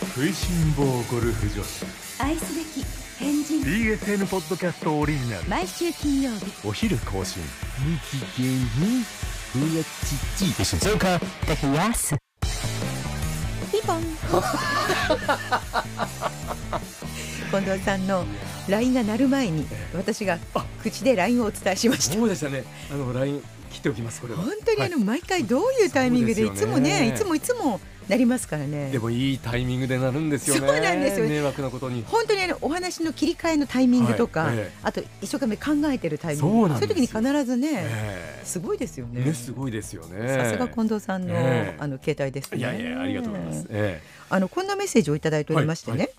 食いしん坊ゴルフ女子。愛すべき変人。BSN ポッドキャストオリジナル。毎週金曜日。お昼更新。日芸にうやちち。やすピンポン。近藤さんの LINE が鳴る前に私が口で LINE をお伝えしました。そうでしたね。あの LINE 切っておきますこれは。本当にあの、毎回どういうタイミングでいつもねいつもいつもなりますからね。でもいいタイミングでなるんですよね。そうなんですよ。迷惑なことに。本当にあのお話の切り替えのタイミングとか、はいええ。あと一生懸命考えてるタイミング。そういう時に必ずね、えすごいですよね。えねすごいですよね。さすが近藤さんの,、ええ。あの携帯ですね。いやいやありがとうございます、えあのこんなメッセージをいただいておりましてね、はい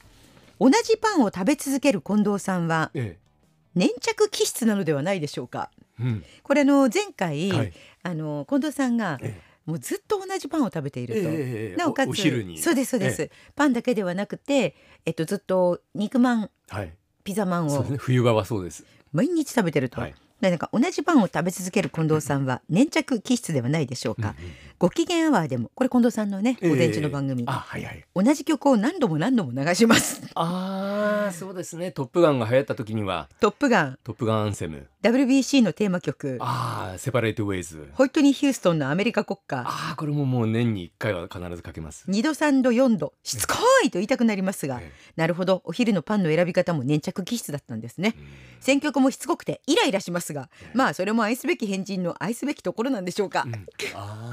同じパンを食べ続ける近藤さんはええ。粘着気質なのではないでしょうか。えうん。これあの前回、はい。あの近藤さんがえもうずっと同じパンを食べていると、ええええなおかつそうですそうです、パンだけではなくて、えっと、ずっと肉まんはい。ピザマンをそうですね。冬場はそうです。毎日食べてると、はい。でなんか同じパンを食べ続ける近藤さんは粘着気質ではないでしょうか、うんうんご機嫌アワーでもこれ近藤さんのねええ。午前中の番組、あはいはい。同じ曲を何度も何度も流します。ああそうですね。トップガンが流行った時には。トップガン。トップガンアンセム。WBC のテーマ曲ああセパレートウェイズホイットニー・ヒューストンのアメリカ国歌。ああこれももう年に一回は必ずかけます。2度3度4度。しつこいと言いたくなりますがえなるほど。お昼のパンの選び方も粘着気質だったんですね。選曲もしつこくてイライラしますがまあそれも愛すべき変人の愛すべきところなんでしょうか。うん。あ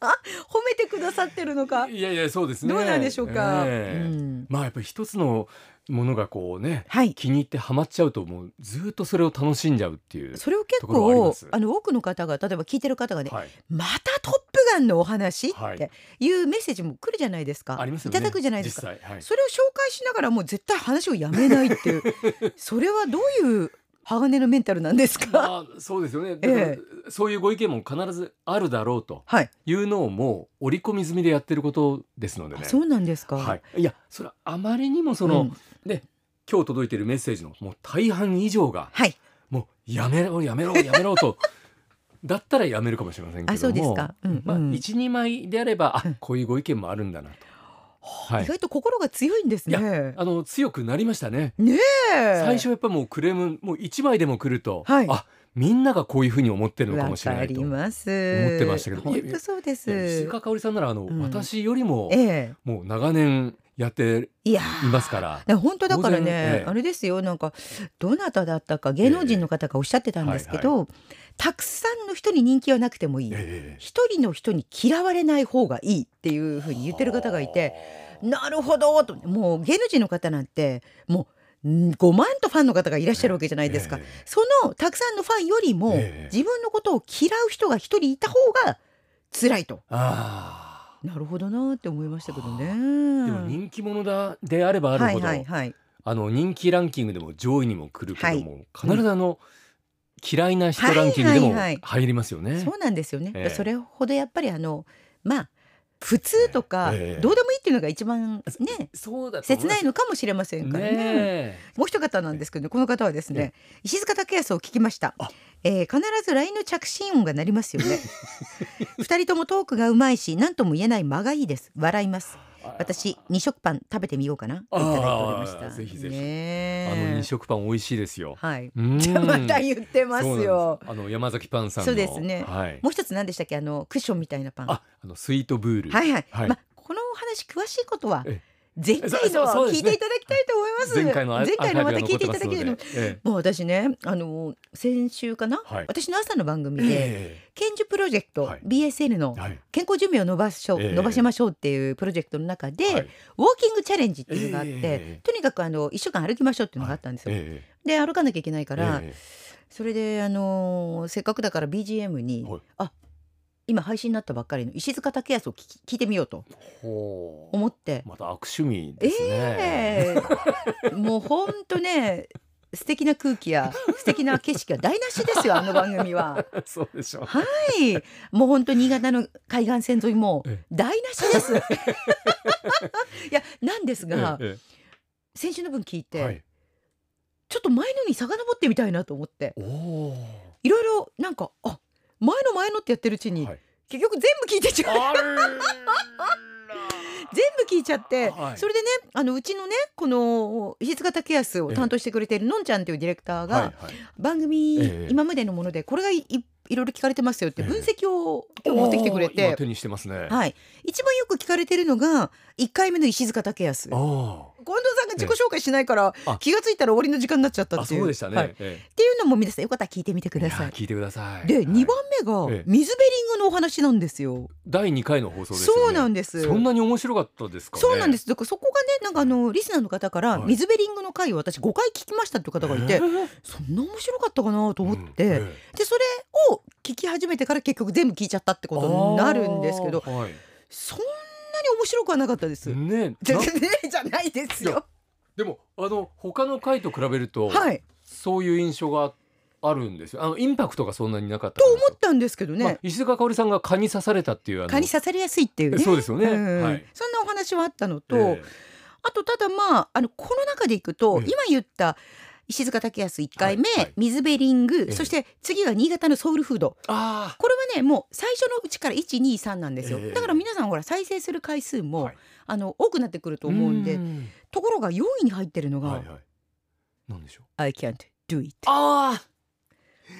褒めてくださってるのか。あいやいやそうですね。どうなんでしょうか、ええ。うん。まあやっぱり一つのものがこうねはい。気に入ってハマっちゃうともうずっとそれを楽しんじゃうっていうそれを結構あの多くの方が例えば聞いてる方がね、はい。またトップガンのお話はい。っていうメッセージも来るじゃないですか、ありますよね。いただくじゃないですか。実際はい。それを紹介しながらもう絶対話をやめないっていう。それはどういう鋼のメンタルなんですか、まあそうですよね。だからえそういうご意見も必ずあるだろうとはい。いうのをもう織り込み済みでやってることですのでね。あそうなんですか、はい、いやそれはあまりにもその、うん。ね今日届いているメッセージのもう大半以上がはい。もうやめろやめろやめろと だったらやめるかもしれませんけども。あそうですか。うんまあ、うん。12枚であればあうん。こういうご意見もあるんだなと、はい。意外と心が強いんですいねあの強くなりましたね。ねえ。最初やっぱもうクレームもう1枚でも来ると、はい。あみんながこういうふうに思ってるのかわもしれなかいと思ってましたけど本当そうです。石川香織さんならあの、うん。私よりもええ。もう長年やっていますから。本当だからね、ええあれですよなんかどなただったか芸能人の方がおっしゃってたんですけど、たくさんの人に人気はなくてもいい。ええ。一人の人に嫌われない方がいいっていうふうに言ってる方がいてなるほどと。もう芸能人の方なんてもうん5万とファンの方がいらっしゃるわけじゃないですか、ええ。そのたくさんのファンよりも、ええ。自分のことを嫌う人が一人いた方が辛いと。あなるほどなって思いましたけどね。あでも人気者だであればあるはいほど、はいはいあの人気ランキングでも上位にも来るけども、はい。必ずあの、嫌いな人ランキングでもはいはいはい。入りますよね。そうなんですよね、ええ。それほどやっぱりあのまあ普通とか、ええ。どうでもいいっていうのが一番ね切ないのかもしれませんからね。ねもう一方なんですけどこの方はですね石塚武康を聞きました。あ、えー必ず LINE の着信音が鳴りますよね。二人ともトークがうまいし何とも言えない間がいいです。笑います。私二食パン食べてみようかな。といただいておりました。あーぜひぜひ。ねあの二食パン美味しいですよ。はい。また言ってますよ。あの山崎パンさんの。そうですね。はい。もう一つ何でしたっけ？あのクッションみたいなパン。ああのスイートブール。はいはい、はい。まあこのお話詳しいことは回そうの聞いていただきたいと思います。前回のア前回のまた聞いていただけるのもう私ねあの先週かな、はい。私の朝の番組えで、え健寿プロジェクト、はい。BSL の。健康寿命を伸ばしょ伸ばしましょうっていうプロジェクトの中で、はい。ウォーキングチャレンジっていうのがあって、ええ。とにかくあの一週間歩きましょうっていうのがあったんですよ。えで歩かなきゃいけないかえら、えそれであのせっかくだから BGM に、はい。あ今配信になったばっかりの石塚武康を聞いてみようと思って。また悪趣味ですね。ええもう本当ね素敵な空気や素敵な景色は台無しですよあの番組は。そうでしょう。はいもう本当新潟の海岸線沿いもええ台無しです。いやなんですが、え先週の分聞いて、えはい。ちょっと前のに遡ってみたいなと思って。いろいろなんかあ前の前のってやってるうちに、はい。結局全部聞いてちゃう。全部聞いちゃって、はい。それでねあのうちのねこの石塚武康を担当してくれてい。るのんちゃんというディレクターが、はいはい。番組、ええ。今までのものでこれがいいいろいろ聞かれてますよってええ。分析を今日持ってきてくれて、手にしてますね。はい、一番よく聞かれてるのが1回目の石塚武康近あ藤さんが自己紹介しないからあ気がついたら終わりの時間になっちゃったっていうそうでしたね。はいっえていうのも皆さんよかったら聞いてみてくえださい。や聞いてください。で、はい2番目ええが水ベリングのお話なんですよ。第二回の放送ですよね。そうなんです。そんなに面白かったですかね。そうなんです。だからそこがね、なんかあのリスナーの方から、はい水ベリングの回を私5回聞きましたって方がいて、えーそんな面白かったかなと思って、でそれを聞き始めてから結局全部聞いちゃったってえことになるんですけど、そんなに面白くはなかったです。ねなじゃねじゃないですよ。でもあの他の回と比べると、はい。そういう印象があるんですよ。あのインパクトがそんなになかったと思ったんですけどね。まあ、石塚香織さんが蚊に刺されたっていう蚊に刺されやすいっていうね。そうですよねんはいそんなお話はあったのと、えあとただまああのこの中でいくと、ええ今言った石塚武康1回目、はいはい水ベリング、ええそして次が新潟のソウルフードあこれはねもう最初のうちから123なんですよ、ええだから皆さんほら再生する回数あ、も、はいあの多くなってくると思うんでんところが4位に入ってるのが「はいはい。なんでしょう？I can't do it あ」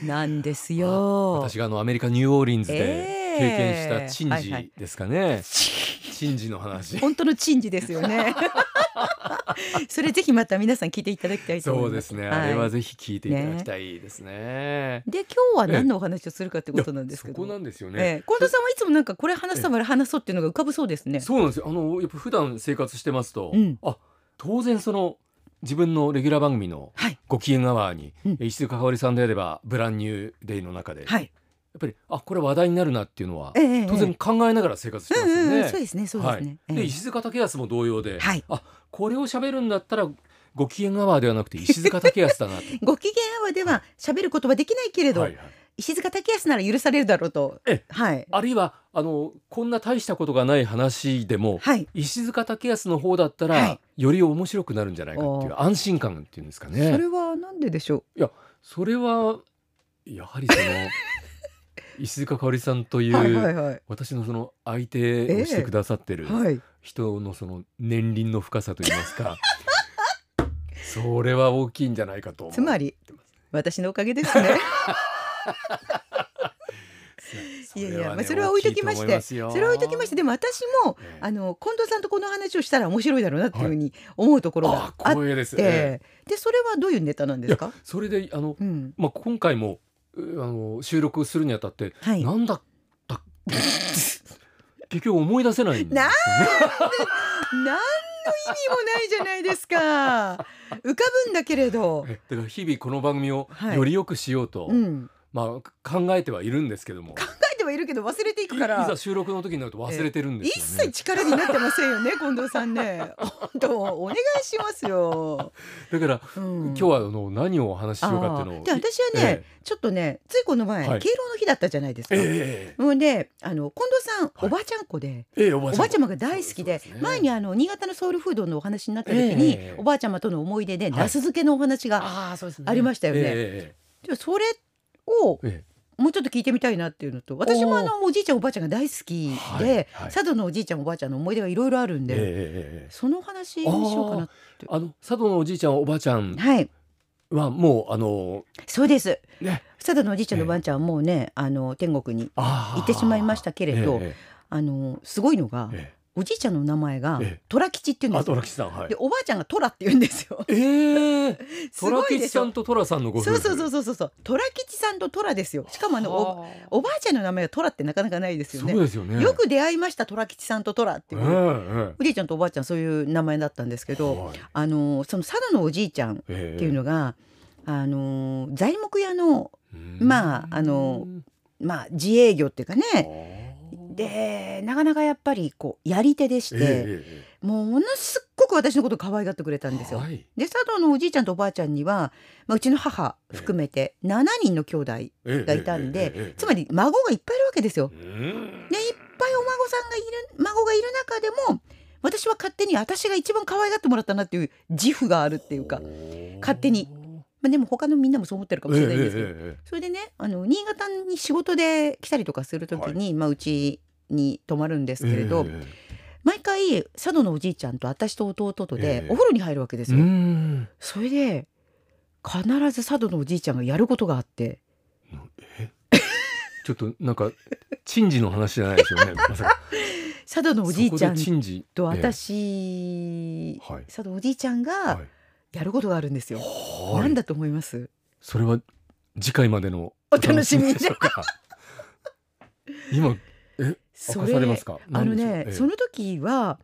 なんですあよ。私があのアメリカニューオーリンズでええ経験した珍はいはい事ですかね。珍事の話。本当の珍事ですよね。それぜひまた皆さん聞いていただきたいと思いうま。そですすね。あれはぜひ聞いていただきたいですね。で今日は何のお話をするかってことなんですけど。そこなんですよね。ええ、近藤さんはいつもなんかこれ話したまで話そうっていうのが浮かぶそうですね。そうなんですよ。あのやっぱ普段生活してますと、うんあ当然その自分のレギュラー番組のはいご機嫌アワーに、うん石塚香織さんであればブランニューデイの中で。ぱりあこれ話題になるなっていうのは、え当然考えながら生活してますよね。そうですねそうですね。で石塚武康も同様で、はいあこれを喋るんだったらご機嫌アワーではなくて石塚武康だなと。ご機嫌アワーでは喋ることはできないけれど、はいはい石塚武康なら許されるだろうと。えはい。あるいはあのこんな大したことがない話でも、はい。石塚武康の方だったら、はいより面白くなるんじゃないかっていう安心感っていうんですかね。それはなんででしょそれはやはりその 石塚香織さんというう、はいはいはい。私のその相手をしてくださってるはい。人のその年輪の深さといいますか それは大きいんじゃないかとつまり私のおかげですね。いやいやまあそれは置いときましてそれは置いときましてでも私もええあの近藤さんとこの話をしたら面白いだろうなっていうふうに思うところがああって、えでそれはどういうネタなんですか？それであの、うん。まあ、今回もうあの収録するにあたって、はい。なんだったっけ？結局思い出せないんですよね。何の意味もないじゃないですか。浮かぶんだけれど。えだから日々この番組をはいより良くしようと、うん。まあ、考えてはいるんですけども考はいるけど忘れていくかいらざ。収録の時になると忘れてるんで一すよね、切力になってませんよね、近藤さんね。本当お願いしますよ。だから、うん、今日はあの何をお話ししようかっていうのをで私はね、ちょっとねついこの前、はい。敬老の日だったじゃないですか。ええええもうであの近藤さん、はい。おばあちゃん子でええおばおばあちゃまが大好きでね前にあの新潟のソウルフードのお話になった時に、ええおばあちゃまとの思い出で、い。ナス漬けのお話がありましたよね。それをええええもうちょっと聞いてみたいなっていうのと私もあのおじいちゃんおばあちゃんが大好きはいで、はい。佐渡のおじいちゃんおばあちゃんの思い出がいろいろあるんで、ええええええ。そのお話にしようかなって。あの佐渡のおじいちゃんおばあちゃんはい。はもうあのそうです。ね。佐渡のおじいちゃんのおばあちゃんはもうね、あの天国に行ってしまいましたけれど、え。あのすごいのが、ええおじいちゃんの名前がええ。虎吉っていうんですよ。はい。でおばあちゃんが虎って言うんですよ。ええ。す虎吉さんと虎さんのごそうそうそうそうそう虎吉さんと虎ですよ。しかもあのおはあ。おばあちゃんの名前が虎ってなかなかないですよね。そう。ですよね。よく出会いました虎吉さんと虎っていう、ええおじいちゃんとおばあちゃんそういう名前だったんですけええど、はい。あのその佐渡のおじいちゃんっえ。えていうのが、あの材木屋のうん。まああのまあ自営業っていうかねでなかなかやっぱりこうやり手でして、えええもうものすっごく私のこと可愛がってくれたえんですよ。はい。で佐渡のおじいちゃんとおばあちゃんには、まあ、うちの母含めて7人の兄弟ええがいたんで、ええええつまり孫がいっぱいいるわけですよ。うん。でいっぱいお孫さんがいる孫がいる中でも私は勝手に私が一番可愛がってもらったなっていう自負があるっていうか、勝手に。まあ、でも他のみんなもそう思ってるかもしれないんですけど、それでねあの新潟に仕事で来たりとかする時に、まあ、うちに泊まるんですえけれど、ええ。毎回回佐渡のおじいちゃんと私と弟とえでえお風呂に入るわけですうよ。ん。それで必ず佐渡のおじいちゃんがやることがあって。え？ちょっとなんか珍事の話じゃないですよね。まさか。佐渡のおじいちゃんとえ私、えはい。佐渡おじいちゃんがはいやることがあるんですよ。はい。なんだと思います？それは次回までのお楽しみにでしょうか。今えそれますか？あのね、その時は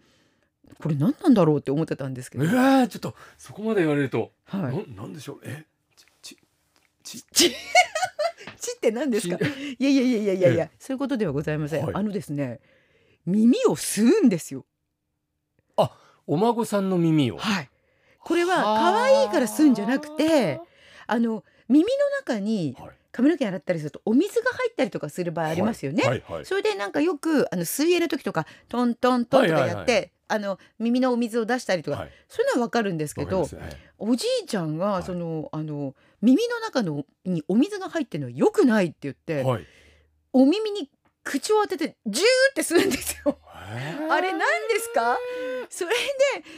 これ何なんだろうって思ってたんですけえど、ー、ちょっとそこまで言われると、はい、なんなんでしょう？え？ちちちち ちって何ですか？ちいやいやいやいやいやいや、そういうことではございません、はい。あのですね耳を吸うんですよ。お孫さんの耳を。はい。これは可愛いから吸うんじゃなくてあの耳の中にはい髪の毛洗ったりするとお水が入ったりとかする場合ありますよね、はいはい。それでなんかよくあの水泳の時とかトントントンとかやって、はい。あの耳のお水を出したりとか、はい。そういうのはわかるんですけどわかります。はい。おじいちゃんが、はい。そのあの耳の中のにお水が入ってるのは良くないって言って、はい。お耳に口を当ててジューってするんですよ。あれ何ですか？それで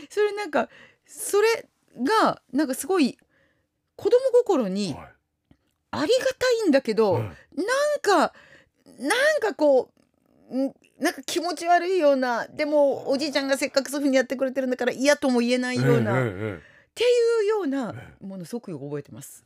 それなんかそれがなんかすごい子供心にはいありがたいんだけど、うん。なんかなんかこうんなんか気持ち悪いようなでもおじいちゃんがせっかくそういうふうにやってくれてるんだから嫌とも言えないような、っえええていうようなえものすごく覚えてます。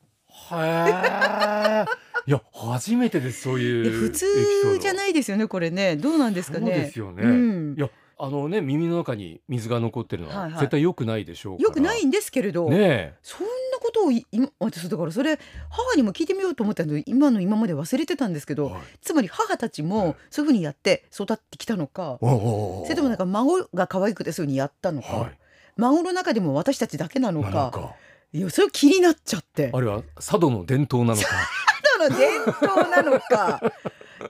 えへえ。いや初めてですそういういや普通じゃいないですよねこれね。どうなんですかね。そうですよね。うん。いやあのね耳の中に水が残ってるのは絶対良くないでしょうから。よくないんですけれど、ねそんなことをい今私だからそれ母にも聞いてみようと思ったので今の今まで忘れてたんですけえど、はい。つまり母たちはいもそういうふうにやって育ってきたのか、それともなんか孫が可愛くてそういうふうにやったのか、はい。孫の中でも私たちだけなのかいやそれ気になっちゃって。あれは佐渡の伝統なのか。ただの伝統なのか。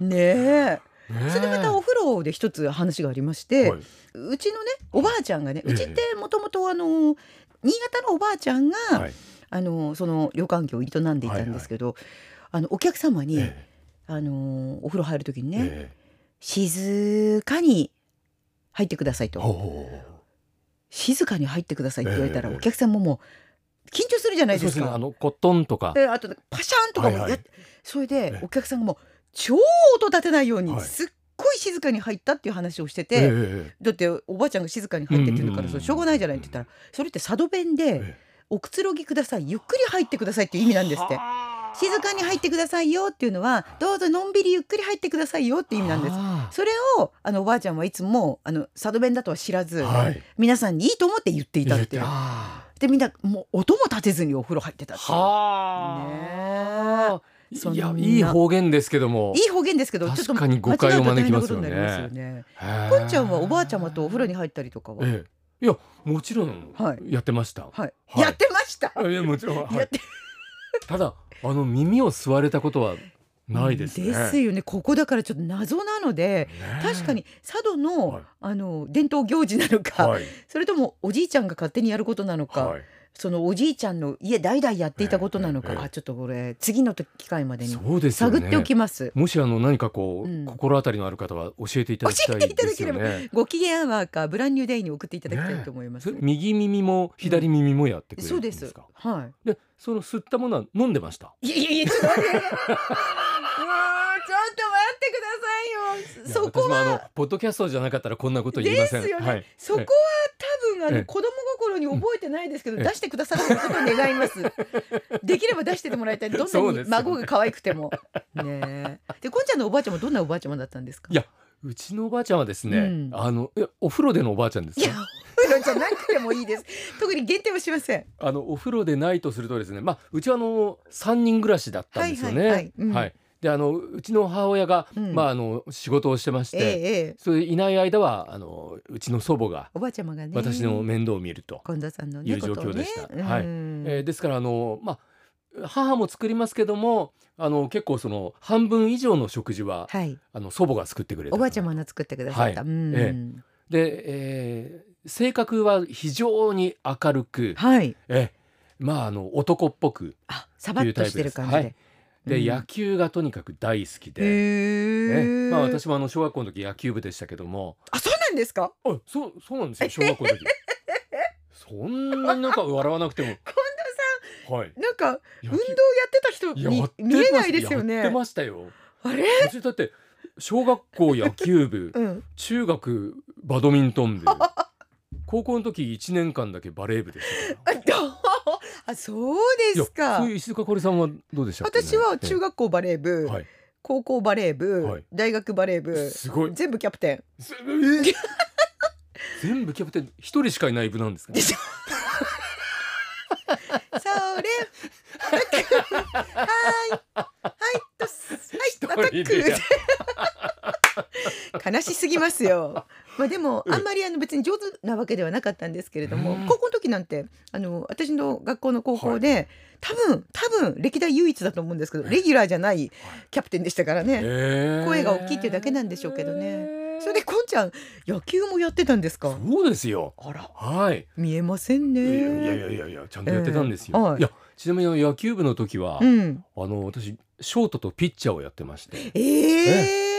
ねえ。ねそれでまたお風呂で一つ話がありまして、はい。うちのねおばあちゃんがねええ。うちってもともとあの新潟のおばあちゃんが、はい。あのその旅館業を営んでいたんですけど、あのお客様に、えあのお風呂入る時にえね、え静かに入ってくださいと。静かに入ってくださいって言われたら、ええ。お客さんももう緊張するじゃないですか。すね。あのコットンとか。であとパシャンとかもやっ、はいはい。それでええ。お客さんがもう超音立てないように、はい。すっごい静かに入ったっていう話をしてて、えええだっておばあちゃんが静かに入ってって言うから、うんうん。しょうがないじゃないって言ったらそれって佐渡弁で、ええ。おくつろぎくださいゆっくり入ってくださいっていう意味なんですって。はあ。静かに入ってくださいよっていうのはどうぞのんびりゆっくり入ってくださいよっていう意味なんです。はそれをあのおばあちゃんはいつもあの佐渡弁だとは知らず、あはい。皆さんにいいと思って言っていたっていう。はでみんなもう音も立てずにお風呂入ってたっていう。あ。そんないやいい方言ですけども。いい方言ですけど確かに誤解を招きますよね。こんちゃんはおばあちゃまとお風呂に入ったりとかは、ええいやもちろんはい。やってました。やってました？い。やもちろん。ただあの耳を吸われたことはないですね。ですよね。ここだからちょっと謎なので、ね確かに佐渡の、はい。あの伝統行事なのか、はい。それともおじいちゃんが勝手にやることなのか、はいそのおじいちゃんの家代々やっていたことなのか、ええええあちょっとこれ次の機会までに探っておきます。もしあの何かこう、うん心当たりのある方は教えていただきたい教えていただければ。ご機嫌アワーかブランニューデイに送っていただきたいと思います。それ右耳も左耳もやってくれそうでするんですか。。はでその吸ったものは飲んでました？い。いやいやいやちょっと待って。もうちょっと待ってくださいよ。そこ私もあのはポッドキャストじゃなかったらこんなこと言いません。ですよねはい。そこは多分あええの子供心に覚えてないですけどええ出してくださることを願います。できれば出しててもらいたい。どんなに孫が可愛くても。ねえ。でこんちゃんのおばあちゃんもどんなおばあちゃまだったんですか？いやうちのおばあちゃんはですね、うんあのえお風呂でのおばあちゃんですいやか。お風呂じゃなくてもいいです。特に限定はしません。あのお風呂でないとするとですね、まあうちはあの三人暮らしだったんですよね。はいはいはいうんであのうちの母親が、うんまああの仕事をしてまして、ええええ。それいない間はあのうちの祖母がおばあちゃまがね。私の面倒を見ると。いう状況でしたことをねはいうんえーですからあのまあ母も作りますけどもあの結構その半分以上の食事ははい。あの祖母が作ってくれたおばあちゃまが作ってくださった。はいうんえで、えー性格は非常に明るく、はい。えまああの男っぽくとしてる感じで。はいで、うん。野球がとにかく大好きで。ね。まあ私もあの小学校の時野球部でしたけども、あ、そうなんですか？あそうそうなんですよ小学校の時。そんなになんか笑わなくても。近はい藤さんなんか運動やってた人やに見えないですよやってねましたよ。あれ？私だって小学校野球部 うん。中学バドミントン部高校の時1年間だけバレー部でしたからあどう？あそうですいやかそういう石塚かおりさんはどうでした？ね私は中学校バレー部、はい。高校バレー部、はい。大学バレー部すごい。全部キャプテン。全部キャプテン一人しかいない部なんですか？でしょ。それはい。はいとはいアタ一人で。ック。悲しすぎますよ。まあでもうんあんまりあの別に上手なわけではなかったんですけれども、うん。高校の時なんてあの私の学校の高校で、多分多分歴代唯一だと思うんですけどレギュラーじゃないキャプテンでしたからね。へー声が大きいっていうだけなんでしょうけどね。それでこんちゃん野球もやってたんですか？そうですよ。あら。はい。見えませんね。いやいやいやいやちゃんとやってたんですよ、えーはいいやちなみに野球部の時は、うん。あの私ショートとピッチャーをやってまして。ええ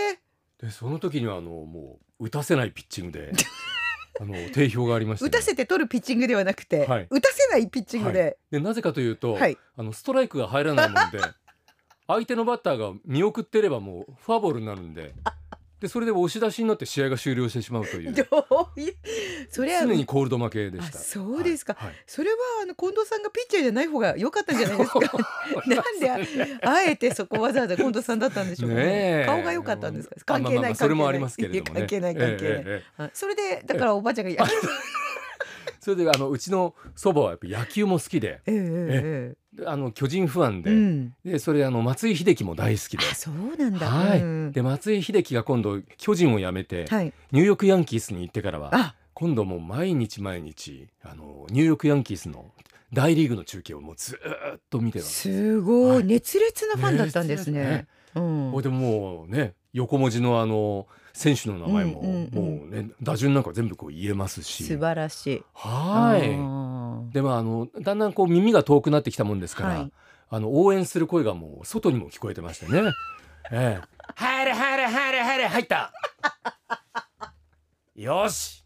でその時にはあのもう打たせないピッチングで あの定評がありましてね、打たせて取るピッチングではなくて、はい打たせないピッチングで。でなぜかというと、はい。あのストライクが入らないもんで 相手のバッターが見送ってればもうフォアボールになるんででそれで押し出しになって試合が終了してしまうという どういう。それは。常にコールド負けでしたあそうですかはいはいそれはあの近藤さんがピッチャーじゃない方が良かったんじゃないですか？なんでああえてそこわざわざ近藤さんだったんでしょうかね。顔が良かったんですか？関係ないあまあそれもありますけれどもね関係ない関係ない。ええそれでだからおばあちゃんがや。それであのうちの祖母はやっぱ野球も好きでえええあの巨人ファンで,、ええ。うん。でそれあの松井秀喜も大好きであそうなんだ。はいうんで松井秀喜が今度巨人を辞めて、はい。ニューヨークヤンキースに行ってからはあ今度もう毎日毎日あのニューヨークヤンキースの大リーグの中継をもうずーっと見てたんですすごはいい熱烈なファンだったんですねね。うん。でもうね横文字のあの選手の名前も、もうね打順なんか全部こう言えますし素晴らしい。はいいでもあのだんだんこう耳が遠くなってきたもんですから、はいあの応援する声がもう外にも聞こえてましたね。ええ、入れ入れ入れ入れ入った。よし。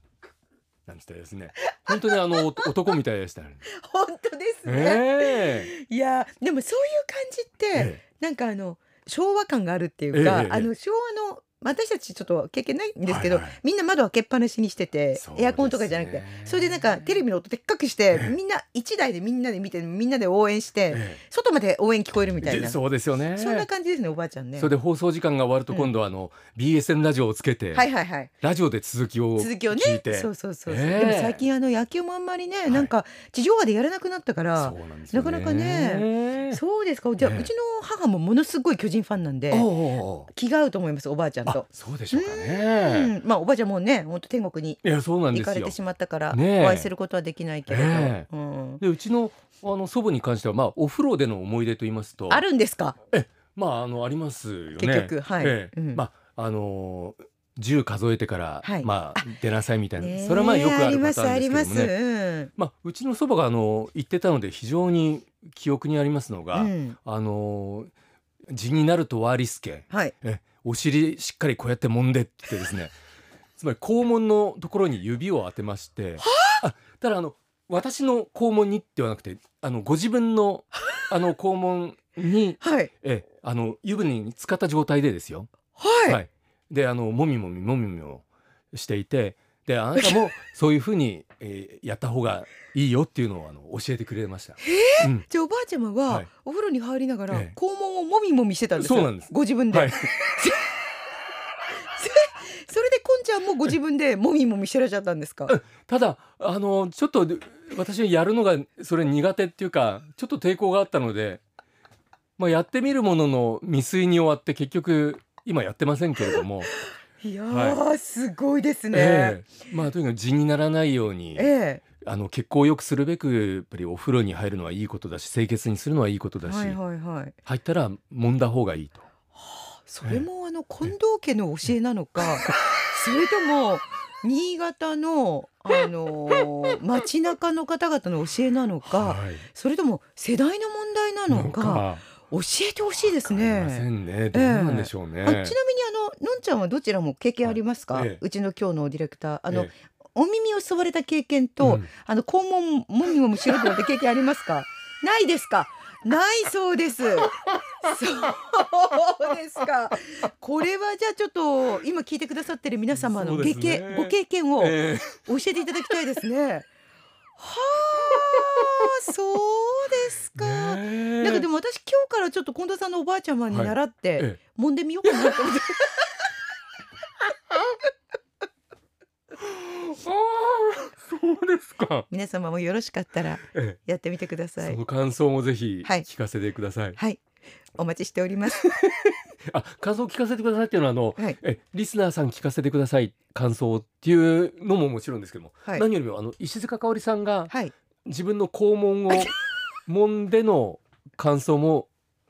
なんつってですね。本当にあのお男みたいでしたね。本当ですね。えいやでもそういう感じって、ええなんかあの昭和感があるっていうか、ええあの昭和の私たちちょっと経験ないんですけど、はいはい。みんな窓開けっぱなしにしてて、ね。エアコンとかじゃなくて。それでなんかテレビの音でっかくして、ええ。みんな一台でみんなで見てみんなで応援して、え外まで応援聞こえるみたいな。でそうですよね。そんな感じですねおばあちゃんね。それで放送時間が終わるとうん。今度はあの、BSN ラジオをつけて、はいはいはい。ラジオで続きを続きをね聞いて。そうそうそうでも最近あの野球もあんまりね、い。なんか地上波でやらなくなったからね。なかなかねそうですか。じゃあ、ええ。うちの母もものすごい巨人ファンなんで気が合うと思いますおばあちゃんあと。そうでしょうかうね。ん。まあおばあちゃんもね本当天国に行かれて。しまったから、お会いすることはできないけれど、え。うん、でうちのあの祖母に関してはまあお風呂での思い出と言いますと。あるんですか？まああのありますよね。結局はい。ええ。うん。まああのー10数えてから、はい。まあ出なさいみたいな、ねえそれはまあよくあるパターンありますですけどもね。ありますまあうちの祖母があの言ってたので非常に記憶にありますのが、うん、うん、あのー字になるとワーリスケ。はい。えお尻しっかりこうやって揉んでってですね。つまり肛門のところに指を当てまして。あ？ただあの私の肛門にではなくてあのご自分の あの肛門にはい。えあの湯船に浸かった状態でですよ。はい、であのもみもみもみもみをしていてであなたもそういうふうに、えーやった方がいいよっていうのをあの教えてくれました。うん。じゃあおばあちゃまは、はい。お風呂に入りながら、ええ。肛門をもみもみしてたんですよ。そうなんです。ご自分で、はい、それでこんちゃんもご自分でもみもみしてらっしゃったんですか？ただあのちょっと私はやるのがそれ苦手っていうかちょっと抵抗があったので、まあ、やってみるものの未遂に終わって結局今やってませんけれども、いやー、すごいですね、ええ。まあとにかく字にならないようにえあの血行を良くするべくやっぱりお風呂に入るのはいいことだし清潔にするのはいいことだし、えはいはいはい。入ったら揉んだ方がいいと。それもあの近藤家の教えなのか、それとも新潟のあのー街中の方々の教えなのか、はい。それとも世代の問題なのか、教えてほしいですね。んね。どうなんでしょうね。あちなみにあののんちゃんはどちらも経験ありますか、はいええ。うちの今日のディレクター。あの、えお耳を吸われた経験えと、うん。あの肛門もみもみしろって経験ありますか？ないですか？ないそうです。そうですか。これはじゃあちょっと今聞いてくださってる皆様のそうですげけ、ねご経験を教え。えていただきたいですねはあそうですえ。か、なんかでも私今日からちょっと近藤さんのおばあちゃまに習って、ええ。揉んでみようかなと思って。ああそうですか。皆様もよろしかったらえやってみてくだえさい。その感想もぜひはい。聞かせてください。はい。お待ちしておりますあ感想を聞かせてくださいっていうのはあの、はい。えリスナーさん聞かせてください感想っていうのももちろんですけども、はい。何よりもあの石塚香織さんがはい。自分の肛門を揉んでの感想も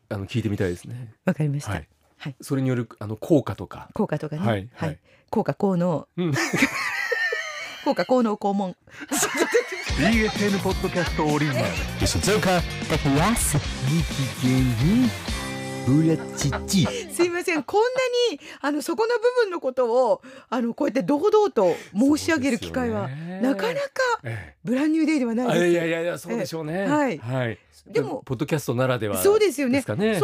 あの聞いてみたいですね。わかりました、はい。はい。それによるあの効果とか。効果とかね。はい。はい。効果効能。うん。効果効能肛門。BSN ポッドキャストオリジナル。Shizuka Takuyasu ブラチチすいませんこんなにあのそこの部分のことをあのこうやって堂々と申し上げる機会は、ね。なかなかえブランニューデイではないです。いやいやいやそうでしょうね。ええ。はい。はい。でもポッドキャストならではそうですよね。そこは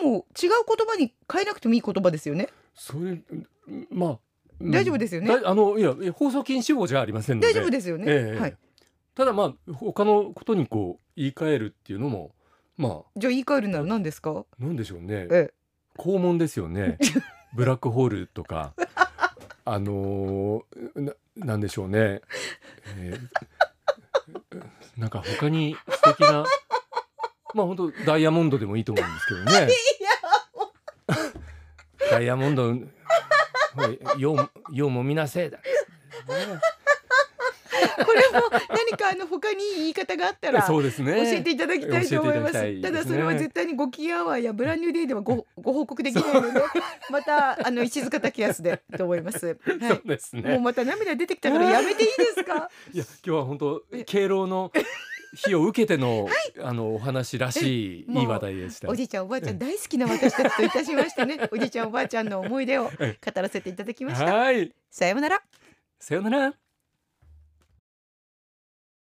でも違う言葉に変えなくてもいい言葉ですよね。それまあうん。大丈夫ですよね。だあのいや放送禁止法じゃありませんので。大丈夫ですよね、ええ。はい。ただまあ他のことにこう言い換えるっていうのもまじゃあ言い換えるなら何ですか？あなんでしょうね。え肛門ですよね。ブラックホールとかあのーななんでしょうね。えーなんか他に素敵なまあ本当ダイヤモンドでもいいと思うんですけどね。ダイヤモンドは いようようもみなせいだ。ねこ れも何かあの他にいい言い方があったら そうですね。教えていただきたいと思います。たすねただそれは絶対にご機嫌アワーやブランニューデイではご ご報告できないので、またあの石塚武康でと思います。はそうい。ですね。もうまた涙出てきたからやめていいですか？いや今日は本当敬老の日を受けての、あのお話らしいいい話題でした。おじいちゃんおばあちゃん大好きな私たちといたしましてね、おじいちゃんおばあちゃんの思い出を語らせていただきました。はい。さようなら。さようなら。